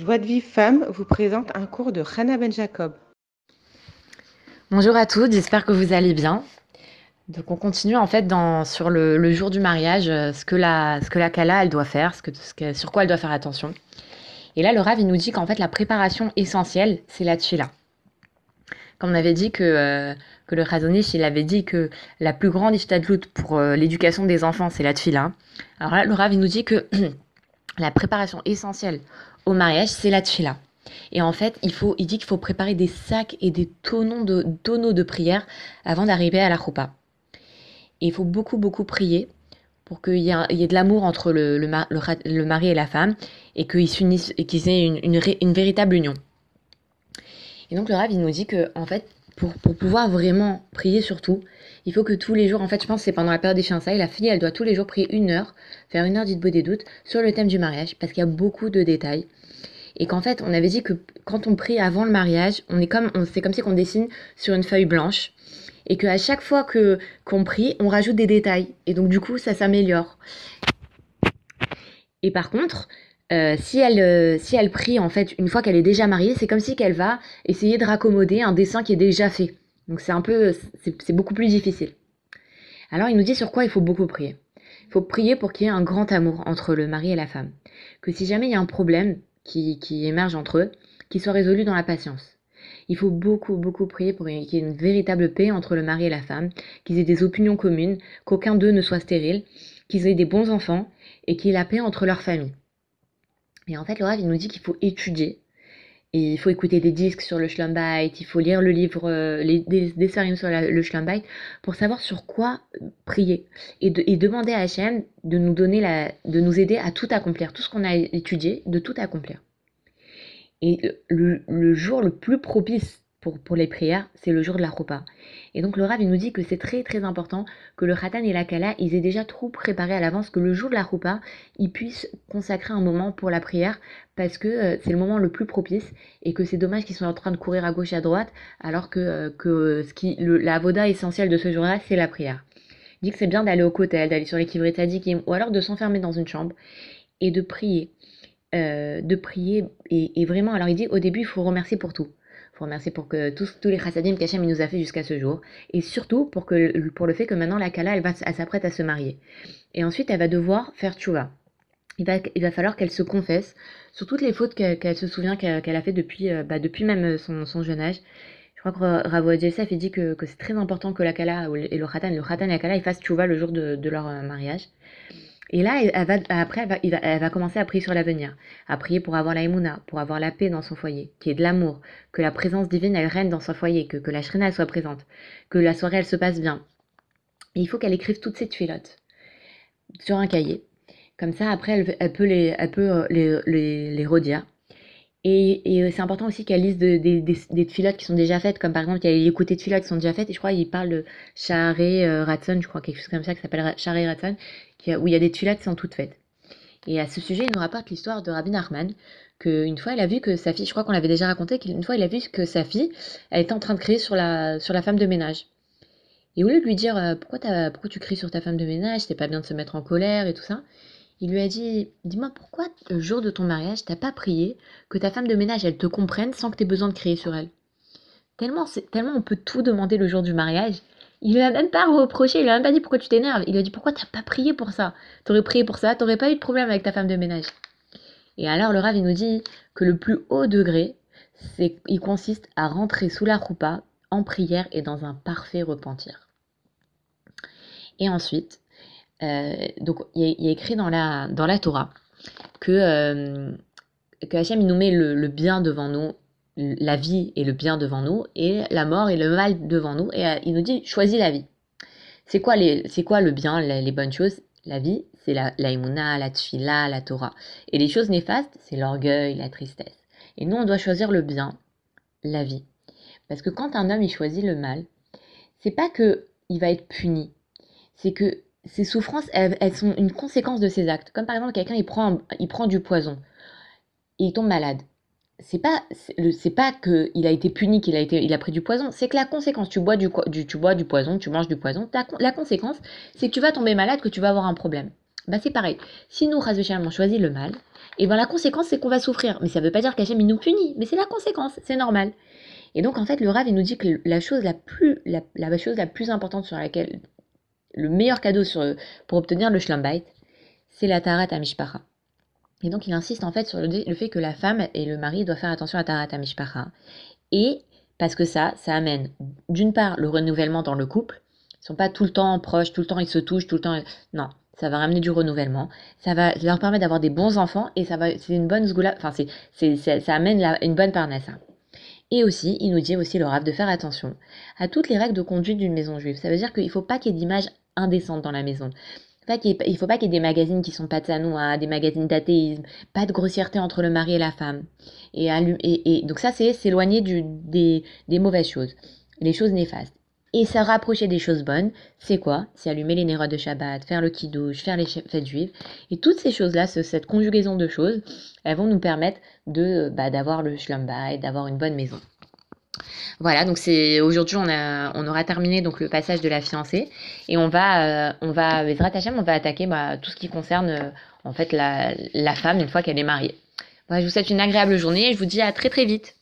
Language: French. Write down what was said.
Joie de Vive Femme vous présente un cours de Hannah Ben Jacob. Bonjour à tous, j'espère que vous allez bien. Donc on continue en fait sur le, jour du mariage, euh, ce que la, ce que la Kala elle doit faire, ce que, ce sur quoi elle doit faire attention. Et là le Rav il nous dit qu'en fait la préparation essentielle c'est la tchila. Comme on avait dit que, euh, que le Chazonish il avait dit que la plus grande ishtadlout pour euh, l'éducation des enfants c'est la tchila. Alors là le Rav il nous dit que la préparation essentielle au mariage c'est la tchila. Et en fait, il, faut, il dit qu'il faut préparer des sacs et des tonneaux de, tonneaux de prière avant d'arriver à la choupa. Et il faut beaucoup, beaucoup prier pour qu'il y, ait de l'amour entre le, le, mari et la femme et qu'ils s'unissent et qu'ils aient une véritable union. Et donc le Rav, il nous dit que, en fait, pour, pouvoir vraiment prier surtout, il faut que tous les jours, en fait, je pense c'est pendant la période des fiançailles, la fille, elle doit tous les jours prier une heure, faire une heure d'Itbo des doutes sur le thème du mariage, parce qu'il y a beaucoup de détails. Et qu'en fait, on avait dit que quand on prie avant le mariage, on est comme, on, c'est comme si on dessine sur une feuille blanche. Et qu'à chaque fois que qu'on prie, on rajoute des détails. Et donc, du coup, ça s'améliore. Et par contre, euh, si, elle, euh, si elle prie, en fait, une fois qu'elle est déjà mariée, c'est comme si qu'elle va essayer de raccommoder un dessin qui est déjà fait. Donc, c'est un peu, c'est beaucoup plus difficile. Alors, il nous dit sur quoi il faut beaucoup prier. Il faut prier pour qu'il y ait un grand amour entre le mari et la femme. Que si jamais il y a un problème qui, qui émerge entre eux, qu'il soit résolu dans la patience. Il faut beaucoup, beaucoup prier pour qu'il y ait une véritable paix entre le mari et la femme, qu'ils aient des opinions communes, qu'aucun d'eux ne soit stérile, qu'ils aient des bons enfants et qu'il y ait la paix entre leurs familles. Et en fait, le il nous dit qu'il faut étudier. Et il faut écouter des disques sur le Schlumbite, il faut lire le livre, euh, les, des, des sur le Schlumbite, pour savoir sur quoi prier. Et, de- et demander à Hachem de nous donner la, de nous aider à tout accomplir, tout ce qu'on a étudié, de tout accomplir. Et le, le jour le plus propice pour, les prières, c'est le jour de la Choupa. Et donc le Rav, nous dit que c'est très très important que le Khatan et la Kala, ils aient déjà tout préparé à l'avance, que le jour de la Choupa, ils puissent consacrer un moment pour la prière, parce que euh, c'est le moment le plus propice, et que c'est dommage qu'ils soient en train de courir à gauche et à droite, alors que, euh, que le, la voda essentielle de ce jour-là, c'est la prière. Il dit que c'est bien d'aller au kotel, d'aller sur les kivrei tzadikim, ou alors de s'enfermer dans une chambre, et de prier euh, de prier et, et vraiment alors il dit au début il faut remercier pour tout faut remercier pour que tous, tous les chassadim qu'Hachem nous a fait jusqu'à ce jour et surtout pour que pour le fait que maintenant la Kala elle va elle s'apprête à se marier et ensuite elle va devoir faire tchouva il va, il va falloir qu'elle se confesse sur toutes les fautes qu'elle se souvient qu'elle a fait depuis, euh, bah, depuis même son, son jeune âge. Je crois que Ravo il dit que, que c'est très important que la Kala et le Khatan, le et la Kala, ils fassent tchouva le jour de, de leur euh, mariage. Et là, après, elle va, commencer à prier sur l'avenir, à prier pour avoir la émouna, pour avoir la paix dans son foyer, qu'il y ait de l'amour, que la présence divine, elle règne dans son foyer, que, la shrina, soit présente, que la soirée, elle se passe bien. Il faut qu'elle écrive toutes ces tuilottes sur un cahier. Comme ça, après, elle, peut les, elle peut euh, les redire. Et, et c'est important aussi qu'elle lise de- des, tfilotes qui sont déjà faites, comme par exemple, il y a les côtés de tfilotes qui sont déjà faites, et je crois qu'il parle de Shaharé euh, je crois, quelque chose comme ça, qui s'appelle Shaharé Ratson, qui où il y a des tfilotes qui sont toutes faites. Et à ce sujet, il nous rapporte l'histoire de Rabbi Nachman, qu'une fois, il a vu que sa fille, je crois qu'on l'avait déjà raconté, qu'une fois, il a vu que sa fille, elle était en train de crier sur la, femme de ménage. Et au lieu de lui dire euh, pourquoi, pourquoi tu cries sur ta femme de ménage, c'est pas bien de se mettre en colère et tout ça, il lui a dit Dis-moi pourquoi le jour de ton mariage, t'as pas prié que ta femme de ménage, elle te comprenne sans que tu aies besoin de crier sur elle? Tellement, on peut tout demander le jour du mariage. Il lui a même pas reproché, il lui a même pas dit pourquoi tu t'énerves. Il lui a dit pourquoi t'as pas prié pour ça? T'aurais prié pour ça, t'aurais pas eu de problème avec ta femme de ménage. Et alors le Rav, nous dit que le plus haut degré, c'est, il consiste à rentrer sous la roupa en prière et dans un parfait repentir. Et ensuite, donc il y, a- écrit dans la, dans la Torah que, euh, que il nous met le, bien devant nous, la vie et le bien devant nous, et la mort et le mal devant nous, et euh, il nous dit choisis la vie. C'est quoi, les, quoi le bien, les, bonnes choses? La vie, c'est la, la la tfila, la Torah. Et les choses néfastes, c'est l'orgueil, la tristesse. Et nous, on doit choisir le bien, la vie. Parce que quand un homme il choisit le mal, c'est pas que il va être puni, c'est que ces souffrances, elles, sont une conséquence de ses actes. Comme par exemple, quelqu'un il prend, il prend du poison et il tombe malade. C'est pas, c'est pas que il a été puni, qu'il a été, il a pris du poison. C'est que la conséquence, tu bois du, du- tu bois du poison, tu manges du poison. la conséquence, c'est que tu vas tomber malade, que tu vas avoir un problème. Bah c'est pareil. Si nous, Razvesham, on choisit le mal, et ben la conséquence c'est qu'on va souffrir. Mais ça veut pas dire qu'Hachem il nous punit, mais c'est la conséquence, c'est normal. Et donc en fait le Rav il nous dit que la chose la plus, la, chose la plus importante sur laquelle, le meilleur cadeau sur, pour obtenir le Shlom c'est la Tarat Amishpacha. Et donc il insiste en fait sur le, fait que la femme et le mari doivent faire attention à Tarat Amishpacha. Et parce que ça, ça amène d'une part le renouvellement dans le couple. Ils sont pas tout le temps proches, tout le temps ils se touchent, tout le temps. Non, ça va ramener du renouvellement, ça va leur permettre d'avoir des bons enfants et ça va, c'est une bonne zgoula, enfin c'est, ça amène une bonne parnasse. Hein. Et aussi, il nous dit aussi le Rav de faire attention à toutes les règles de conduite d'une maison juive. Ça veut dire qu'il ne faut pas qu'il y ait d'image indécente dans la maison. Il ne faut pas qu'il y ait des magazines qui sont pas hein, des magazines d'athéisme, pas de grossièreté entre le mari et la femme. Et, et, donc ça, c'est s'éloigner des, des mauvaises choses, les choses néfastes. Et se rapprocher des choses bonnes, c'est quoi? C'est allumer les nérodes de Shabbat, faire le kiddush, faire les fêtes juives. Et toutes ces choses-là, cette conjugaison de choses, elles vont nous permettre de bah, d'avoir le shlom et d'avoir une bonne maison. Voilà, donc c'est aujourd'hui on on aura terminé donc le passage de la fiancée et on va euh, on va on va attaquer bah, tout ce qui concerne euh, en fait la, femme une fois qu'elle est mariée. Voilà, je vous souhaite une agréable journée et je vous dis à très très vite.